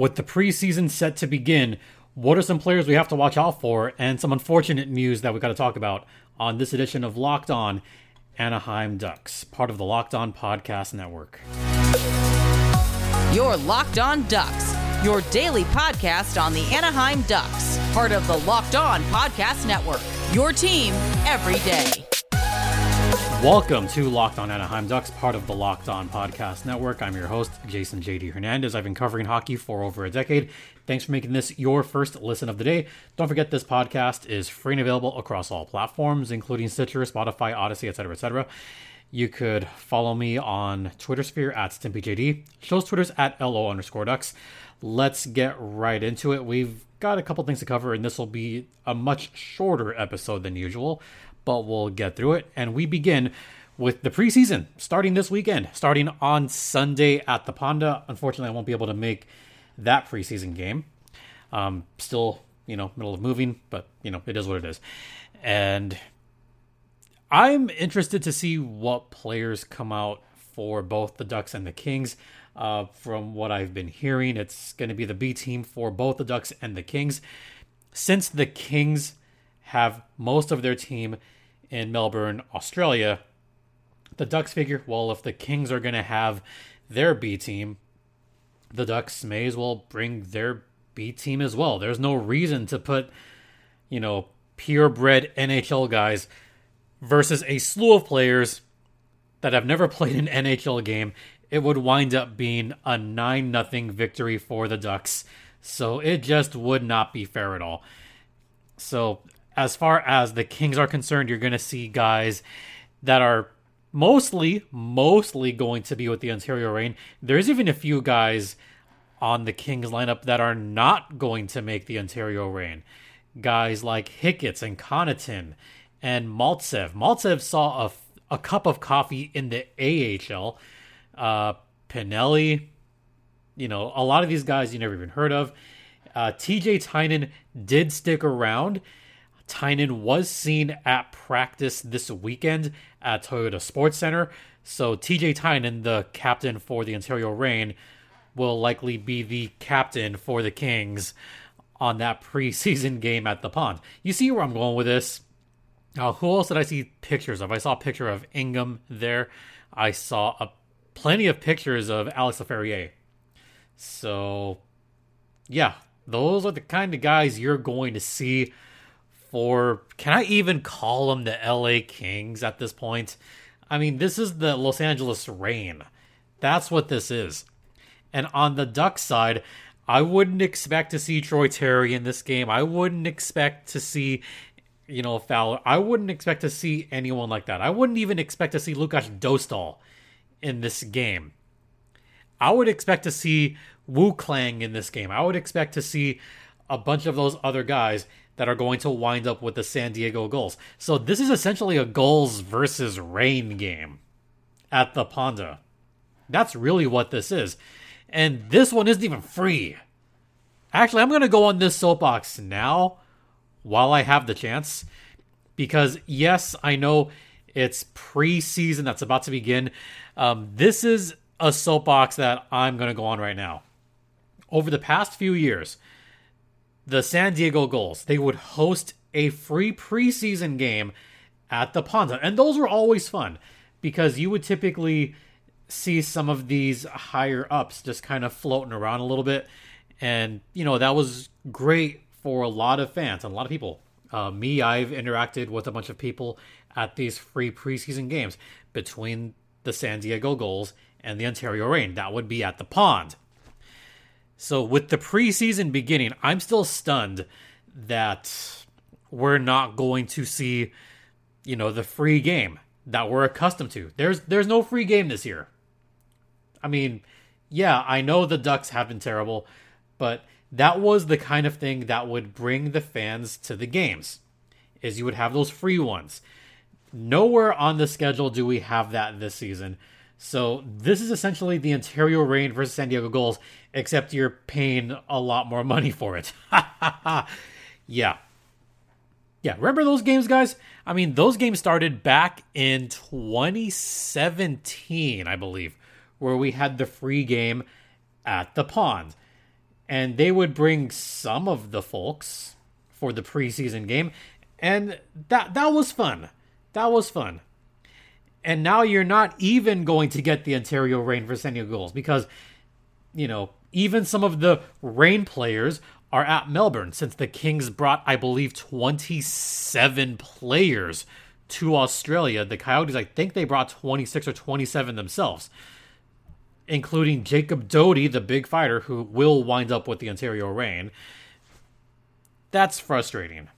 With the preseason set to begin, what are some players we have to watch out for and some unfortunate news that we got to talk about on this edition of Locked On Anaheim Ducks, part of the Locked On Podcast Network. Your Locked On Ducks, your daily podcast on the Anaheim Ducks, part of the Locked On Podcast Network. Your team every day. Welcome to Locked On Anaheim Ducks, part of the Locked On Podcast Network. I'm your host, Jason JD Hernandez. I've been covering hockey for over a decade. Thanks for making this your first listen of the day. Don't forget this podcast is free and available across all platforms, including Stitcher, Spotify, Odyssey, etc., etc. You could follow me on Twitter sphere at StimpyJD. Show's Twitter's at LO underscore ducks. Let's get right into it. We've got a couple things to cover, and this will be a much shorter episode than usual but we'll get through it. And we begin with the preseason starting this weekend, starting on Sunday at the Ponda. Unfortunately, I won't be able to make that preseason game. Um, still, you know, middle of moving, but you know, it is what it is. And I'm interested to see what players come out for both the Ducks and the Kings. Uh, from what I've been hearing, it's going to be the B team for both the Ducks and the Kings. Since the Kings have most of their team in Melbourne, Australia. The Ducks figure, well, if the Kings are going to have their B team, the Ducks may as well bring their B team as well. There's no reason to put, you know, purebred NHL guys versus a slew of players that have never played an NHL game. It would wind up being a 9 0 victory for the Ducks. So it just would not be fair at all. So as far as the Kings are concerned, you're going to see guys that are mostly, mostly going to be with the Ontario Reign. There's even a few guys on the Kings lineup that are not going to make the Ontario Reign. Guys like Hicketts and Connauton and Maltsev. Maltsev saw a, a cup of coffee in the AHL. Uh, Pinelli, you know, a lot of these guys you never even heard of. Uh, TJ Tynan did stick around Tynan was seen at practice this weekend at Toyota Sports Center. So TJ Tynan, the captain for the Ontario Reign, will likely be the captain for the Kings on that preseason game at the pond. You see where I'm going with this? Now, who else did I see pictures of? I saw a picture of Ingham there. I saw a, plenty of pictures of Alex Laferriere. So, yeah, those are the kind of guys you're going to see for can I even call them the LA Kings at this point? I mean, this is the Los Angeles Reign. That's what this is. And on the Duck side, I wouldn't expect to see Troy Terry in this game. I wouldn't expect to see, you know, Fowler. I wouldn't expect to see anyone like that. I wouldn't even expect to see Lukas Dostal in this game. I would expect to see Wu Klang in this game. I would expect to see a bunch of those other guys that are going to wind up with the San Diego Gulls. So this is essentially a Gulls versus Reign game at the Ponda. That's really what this is. And this one isn't even free. Actually, I'm going to go on this soapbox now while I have the chance. Because, yes, I know it's preseason that's about to begin. Um, this is a soapbox that I'm going to go on right now. Over the past few years, the San Diego Gulls. They would host a free preseason game at the Ponda. And those were always fun because you would typically see some of these higher ups just kind of floating around a little bit. And, you know, that was great for a lot of fans and a lot of people. Uh, me, I've interacted with a bunch of people at these free preseason games between the San Diego Gulls and the Ontario Reign. That would be at the pond. So with the preseason beginning, I'm still stunned that we're not going to see, you know, the free game that we're accustomed to. There's there's no free game this year. I mean, yeah, I know the Ducks have been terrible, but that was the kind of thing that would bring the fans to the games. Is you would have those free ones. Nowhere on the schedule do we have that this season. So this is essentially the Ontario Reign versus San Diego Gulls, except you're paying a lot more money for it. yeah. Yeah, remember those games, guys? I mean, those games started back in 2017, I believe, where we had the free game at the pond. and they would bring some of the folks for the preseason game, and that that was fun. That was fun. And now you're not even going to get the Ontario Reign for sending goals because, you know, even some of the Reign players are at Melbourne since the Kings brought, I believe, 27 players to Australia. The Coyotes, I think they brought 26 or 27 themselves, including Jacob Doty, the big fighter who will wind up with the Ontario Reign. That's frustrating.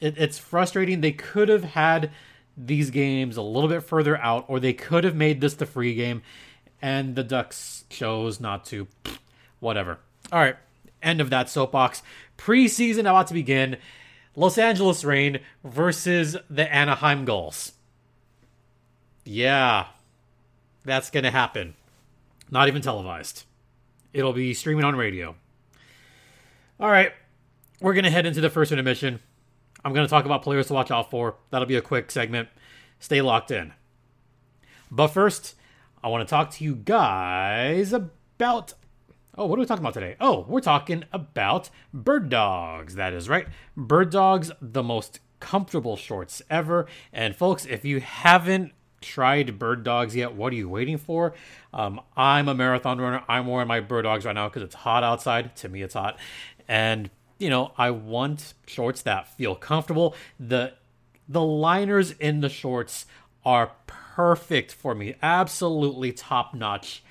It, it's frustrating. They could have had these games a little bit further out, or they could have made this the free game, and the Ducks chose not to. Whatever. All right, end of that soapbox. Preseason about to begin. Los Angeles Reign versus the Anaheim Gulls. Yeah, that's to happen. Not even televised. It'll be streaming on radio. All right, we're to head into the first intermission. I'm going to talk about players to watch out for. That'll be a quick segment. Stay locked in. But first, I want to talk to you guys about. Oh, what are we talking about today? Oh, we're talking about bird dogs. That is right. Bird dogs, the most comfortable shorts ever. And folks, if you haven't tried bird dogs yet, what are you waiting for? Um, I'm a marathon runner. I'm wearing my bird dogs right now because it's hot outside. To me, it's hot. And you know, I want shorts that feel comfortable. The the liners in the shorts are perfect for me. Absolutely top notch.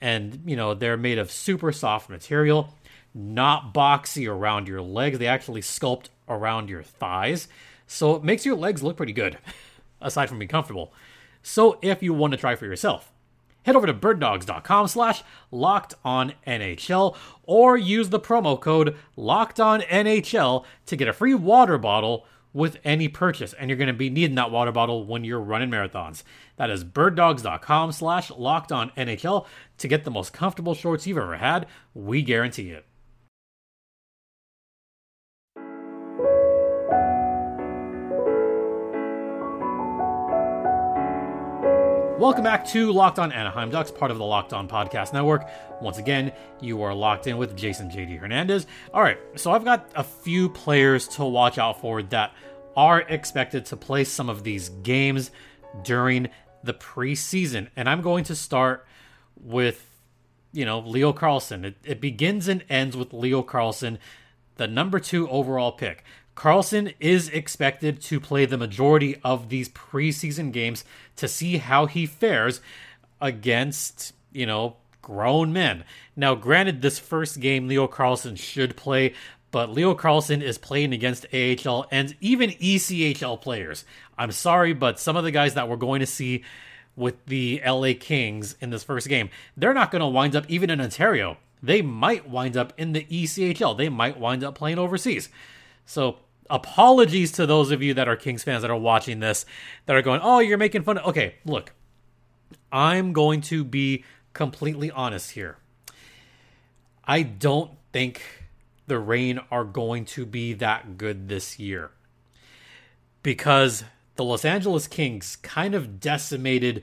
And, you know, they're made of super soft material, not boxy around your legs. They actually sculpt around your thighs. So it makes your legs look pretty good, aside from being comfortable. So if you want to try for yourself, head over to birddogs.com slash locked on NHL or use the promo code locked on NHL to get a free water bottle with any purchase. And you're going to be needing that water bottle when you're running marathons. That is birddogs.com slash locked on NHL to get the most comfortable shorts you've ever had. We guarantee it. Welcome back to Locked On Anaheim Ducks, part of the Locked On Podcast Network. Once again, you are locked in with Jason JD Hernandez. All right, so I've got a few players to watch out for that are expected to play some of these games during the preseason. And I'm going to start with, you know, Leo Carlsson. It, it begins and ends with Leo Carlsson, the number two overall pick. Carlsson is expected to play the majority of these preseason games to see how he fares against, you know, grown men. Now, granted, this first game Leo Carlsson should play, but Leo Carlsson is playing against AHL and even ECHL players. I'm sorry, but some of the guys that we're going to see with the LA Kings in this first game, they're not going to wind up even in Ontario. They might wind up in the ECHL. They might wind up playing overseas. So apologies to those of you that are Kings fans that are watching this that are going, "Oh, you're making fun of." Okay, look. I'm going to be completely honest here. I don't think the Reign are going to be that good this year. Because the Los Angeles Kings kind of decimated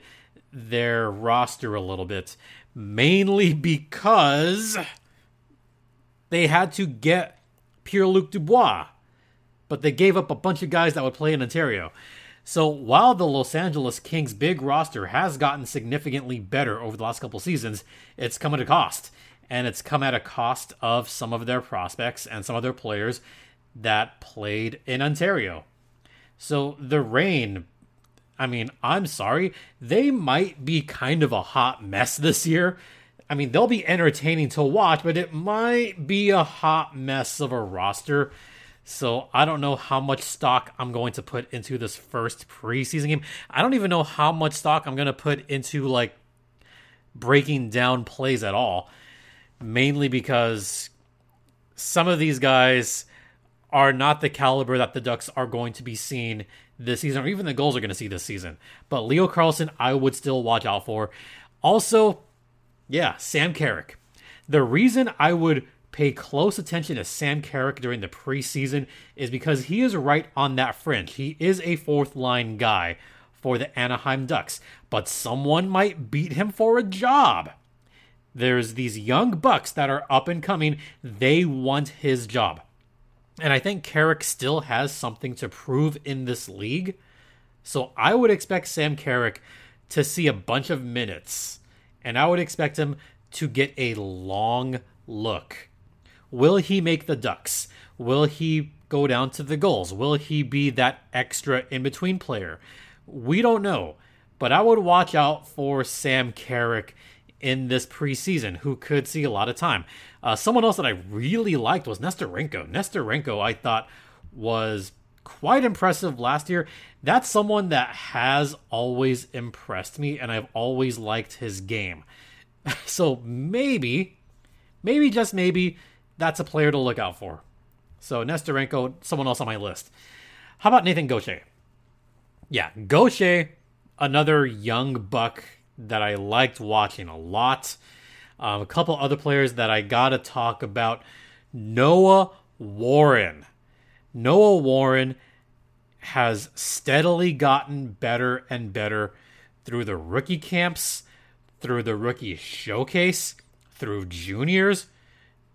their roster a little bit, mainly because they had to get Pierre Luc Dubois but they gave up a bunch of guys that would play in Ontario. So while the Los Angeles Kings' big roster has gotten significantly better over the last couple seasons, it's come at a cost. And it's come at a cost of some of their prospects and some of their players that played in Ontario. So the Reign, I mean, I'm sorry, they might be kind of a hot mess this year. I mean, they'll be entertaining to watch, but it might be a hot mess of a roster. So I don't know how much stock I'm going to put into this first preseason game. I don't even know how much stock I'm going to put into like breaking down plays at all. Mainly because some of these guys are not the caliber that the Ducks are going to be seeing this season, or even the Gulls are going to see this season. But Leo Carlsson, I would still watch out for. Also, yeah, Sam Carrick. The reason I would pay close attention to Sam Carrick during the preseason is because he is right on that fringe. He is a fourth line guy for the Anaheim Ducks, but someone might beat him for a job. There's these young bucks that are up and coming. They want his job. And I think Carrick still has something to prove in this league. So I would expect Sam Carrick to see a bunch of minutes. And I would expect him to get a long look. Will he make the Ducks? Will he go down to the Gulls? Will he be that extra in between player? We don't know. But I would watch out for Sam Carrick in this preseason who could see a lot of time. Uh, someone else that I really liked was Nesterenko. Nesterenko, I thought, was quite impressive last year. That's someone that has always impressed me, and I've always liked his game. so maybe, maybe just maybe, that's a player to look out for. So Nesterenko, someone else on my list. How about Nathan Gaucher? Yeah, Gaucher, another young buck that I liked watching a lot. Um, a couple other players that I got to talk about. Noah Warren. Noah Warren has steadily gotten better and better through the rookie camps, through the rookie showcase, through juniors.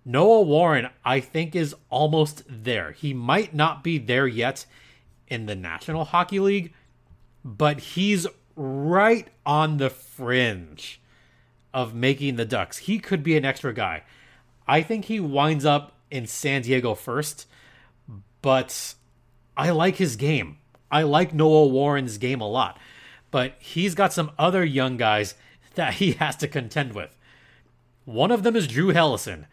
Noah Warren, I think, is almost there. He might not be there yet in the National Hockey League, but he's right on the fringe of making the Ducks. He could be an extra guy. I think he winds up in San Diego first, but I like his game. I like Noah Warren's game a lot, but he's got some other young guys that he has to contend with. One of them is Drew Helleson.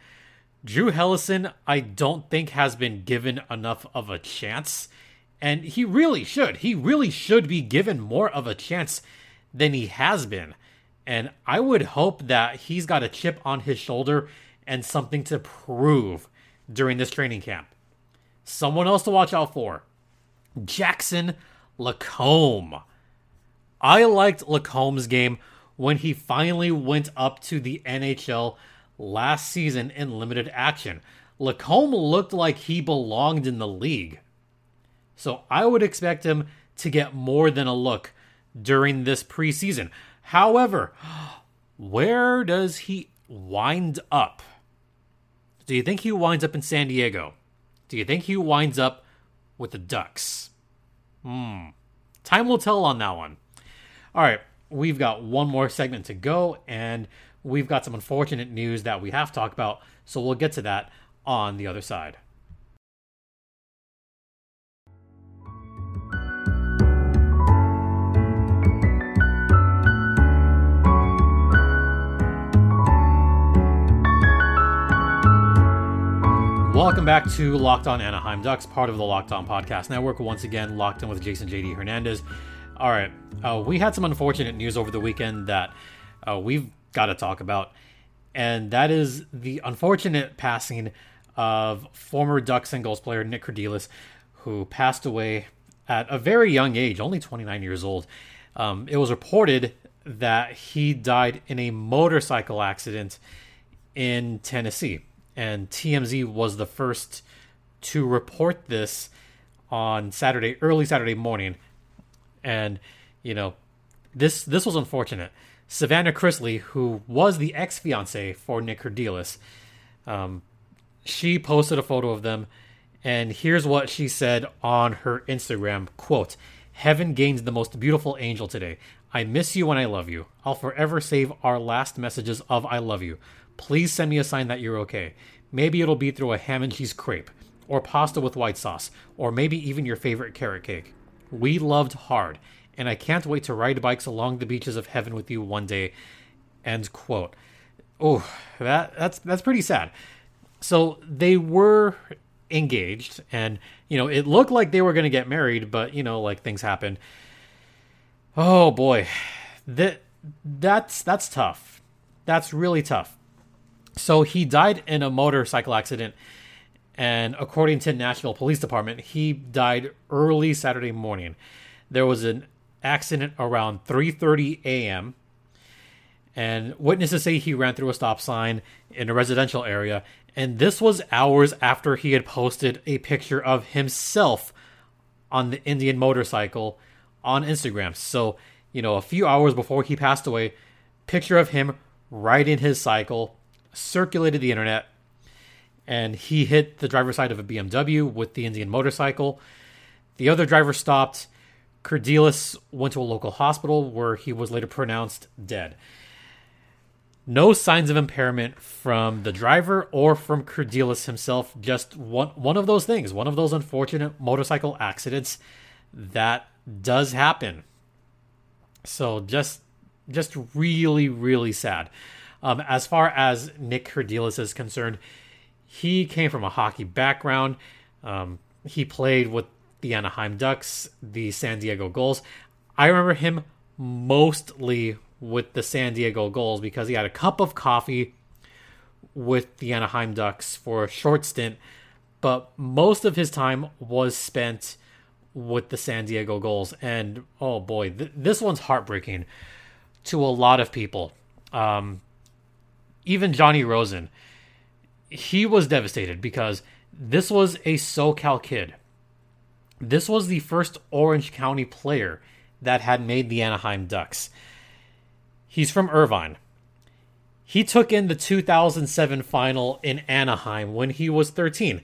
Drew Helleson, I don't think has been given enough of a chance and he really should. He really should be given more of a chance than he has been. And I would hope that he's got a chip on his shoulder and something to prove during this training camp. Someone else to watch out for Jackson Lacombe. I liked Lacombe's game when he finally went up to the NHL last season in limited action. Lacombe looked like he belonged in the league. So I would expect him to get more than a look during this preseason. However, where does he wind up? Do you think he winds up in San Diego? Do you think he winds up with the Ducks? Hmm. Time will tell on that one. All right, we've got one more segment to go, and we've got some unfortunate news that we have to talk about. So we'll get to that on the other side. Welcome back to Locked On Anaheim Ducks, part of the Locked On Podcast Network. Once again, locked in with Jason JD Hernandez. All right, uh, we had some unfortunate news over the weekend that uh, we've got to talk about, and that is the unfortunate passing of former Ducks and Gulls player Nic Kerdiles, who passed away at a very young age, only 29 years old. Um, it was reported that he died in a motorcycle accident in Tennessee and TMZ was the first to report this on Saturday, early Saturday morning, and you know, this this was unfortunate. Savannah Chrisley, who was the ex fiance for Nic Kerdiles, um, she posted a photo of them, and here's what she said on her Instagram: "Quote." Heaven gains the most beautiful angel today. I miss you and I love you. I'll forever save our last messages of I love you. Please send me a sign that you're okay. Maybe it'll be through a ham and cheese crepe, or pasta with white sauce, or maybe even your favorite carrot cake. We loved hard, and I can't wait to ride bikes along the beaches of heaven with you one day. End quote. Oh, that that's that's pretty sad. So they were engaged, and you know it looked like they were going to get married, but you know like things happen. Oh boy, that that's that's tough. That's really tough. So he died in a motorcycle accident, and according to Nashville Police Department, he died early Saturday morning. There was an accident around 3:30 a.m. and witnesses say he ran through a stop sign in a residential area, and this was hours after he had posted a picture of himself on the Indian motorcycle on Instagram. So, you know, a few hours before he passed away, picture of him riding his cycle, circulated the internet, and he hit the driver's side of a BMW with the Indian motorcycle. The other driver stopped. Kerdiles went to a local hospital where he was later pronounced dead. No signs of impairment from the driver or from Kerdiles himself. Just one one of those things, one of those unfortunate motorcycle accidents that does happen. So just just really really sad. Um, as far as Nic Kerdiles is concerned, he came from a hockey background. Um, he played with the Anaheim Ducks, the San Diego Gulls. I remember him mostly with the San Diego Gulls because he had a cup of coffee with the Anaheim Ducks for a short stint, but most of his time was spent with the San Diego Gulls. And oh boy, th- this one's heartbreaking to a lot of people. Um, even Johnny Rosen, he was devastated because this was a SoCal kid. This was the first Orange County player that had made the Anaheim Ducks. He's from Irvine. He took in the 2007 final in Anaheim when he was 13.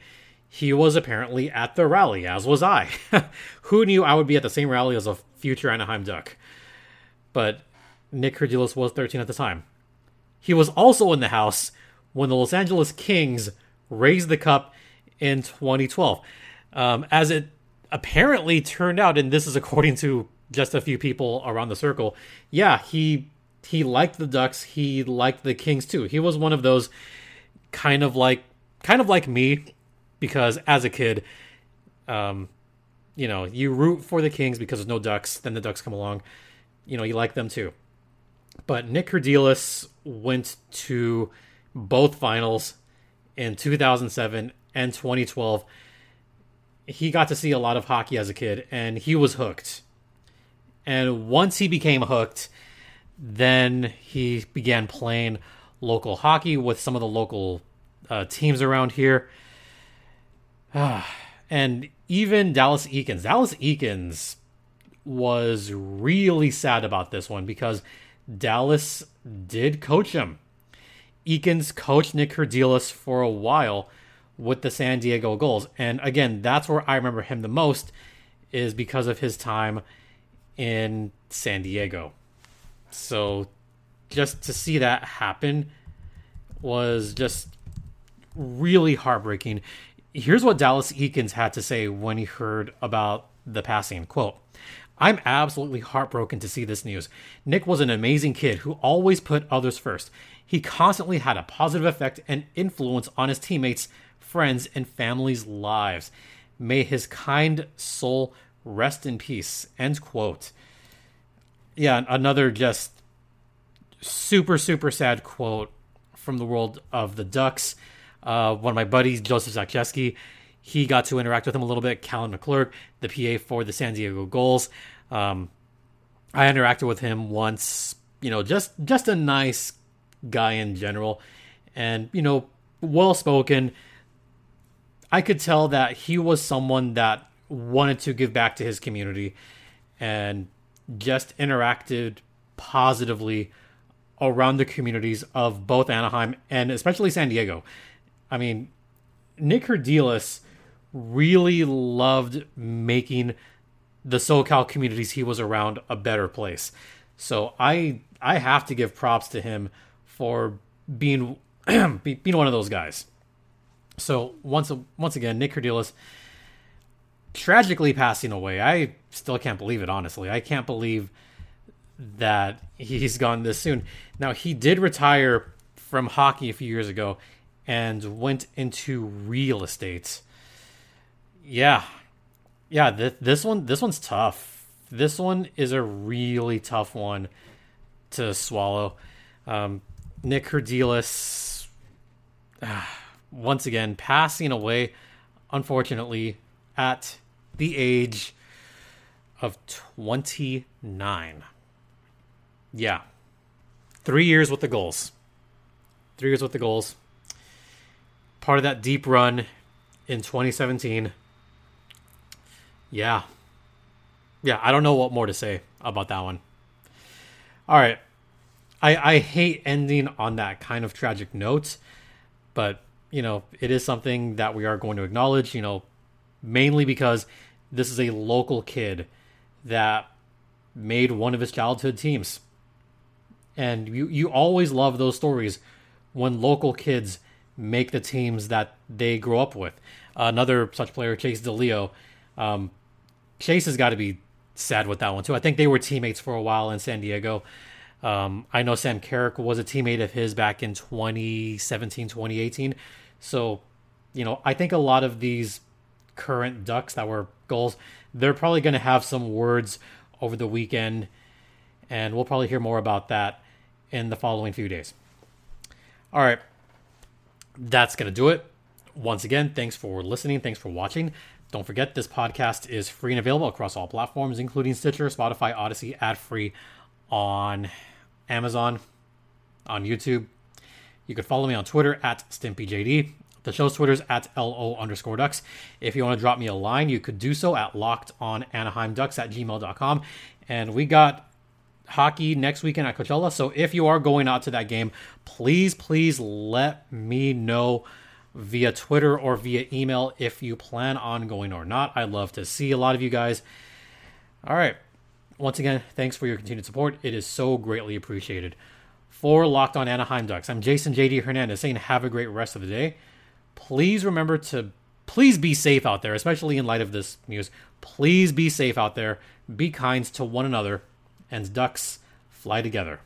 He was apparently at the rally, as was I. Who knew I would be at the same rally as a future Anaheim Duck? But Nic Kerdiles was 13 at the time. He was also in the house when the Los Angeles Kings raised the cup in 2012. Um, as it apparently turned out, and this is according to just a few people around the circle, yeah, he he liked the Ducks. He liked the Kings too. He was one of those kind of like kind of like me because as a kid, um, you know, you root for the Kings because there's no Ducks. Then the Ducks come along, you know, you like them too. But Nic Kerdiles went to both finals in 2007 and 2012. He got to see a lot of hockey as a kid, and he was hooked. And once he became hooked, then he began playing local hockey with some of the local uh, teams around here. and even Dallas Eakins. Dallas Eakins was really sad about this one because Dallas did coach him. Eakins coached Nic Kerdiles for a while with the San Diego Gulls. And again, that's where I remember him the most is because of his time in San Diego. So just to see that happen was just really heartbreaking. Here's what Dallas Eakins had to say when he heard about the passing. Quote, I'm absolutely heartbroken to see this news. Nick was an amazing kid who always put others first. He constantly had a positive effect and influence on his teammates, friends, and family's lives. May his kind soul rest in peace. End quote yeah, another just super super sad quote from the world of the Ducks. Uh, one of my buddies, Joseph Zakcheski, he got to interact with him a little bit. Callan McClurg, the PA for the San Diego Gulls. Um, I interacted with him once. You know, just just a nice guy in general, and you know, well spoken. I could tell that he was someone that wanted to give back to his community, and just interacted positively around the communities of both Anaheim and especially San Diego. I mean, Nic Kerdiles really loved making the SoCal communities he was around a better place. So I I have to give props to him for being being one of those guys. So once once again, Nic Kerdiles tragically passing away. I still can't believe it, honestly. I can't believe that he's gone this soon. Now, he did retire from hockey a few years ago and went into real estate. Yeah. Yeah, th- this one this one's tough. This one is a really tough one to swallow. Um, Nic Kerdiles, uh, once again, passing away, unfortunately, at the age of 29. Yeah. Three years with the Gulls. Three years with the Gulls. Part of that deep run in 2017. Yeah. Yeah, I don't know what more to say about that one. All right. I, I hate ending on that kind of tragic note, but you know, it is something that we are going to acknowledge, you know, mainly because this is a local kid that made one of his childhood teams. And you, you always love those stories when local kids make the teams that they grow up with. Another such player, Chase DeLeo. Um, Chase has got to be sad with that one too. I think they were teammates for a while in San Diego. Um, I know Sam Carrick was a teammate of his back in 2017, 2018. So, you know, I think a lot of these current Ducks that were Gulls, they're probably going to have some words over the weekend, and we'll probably hear more about that in the following few days. All right, that's going to do it. Once again, thanks for listening. Thanks for watching. Don't forget, this podcast is free and available across all platforms, including Stitcher, Spotify, Odyssey, ad free on Amazon, on YouTube. You can follow me on Twitter at StimpyJD. The show's Twitter's at LO underscore ducks. If you want to drop me a line, you could do so at locked on Anaheim Ducks at gmail.com. And we got hockey next weekend at Coachella. So if you are going out to that game, please, please let me know via Twitter or via email if you plan on going or not. I'd love to see a lot of you guys. All right. Once again, thanks for your continued support. It is so greatly appreciated. For Locked On Anaheim Ducks, I'm Jason JD Hernandez saying have a great rest of the day. Please remember to please be safe out there, especially in light of this news. Please be safe out there. Be kind to one another, and ducks fly together.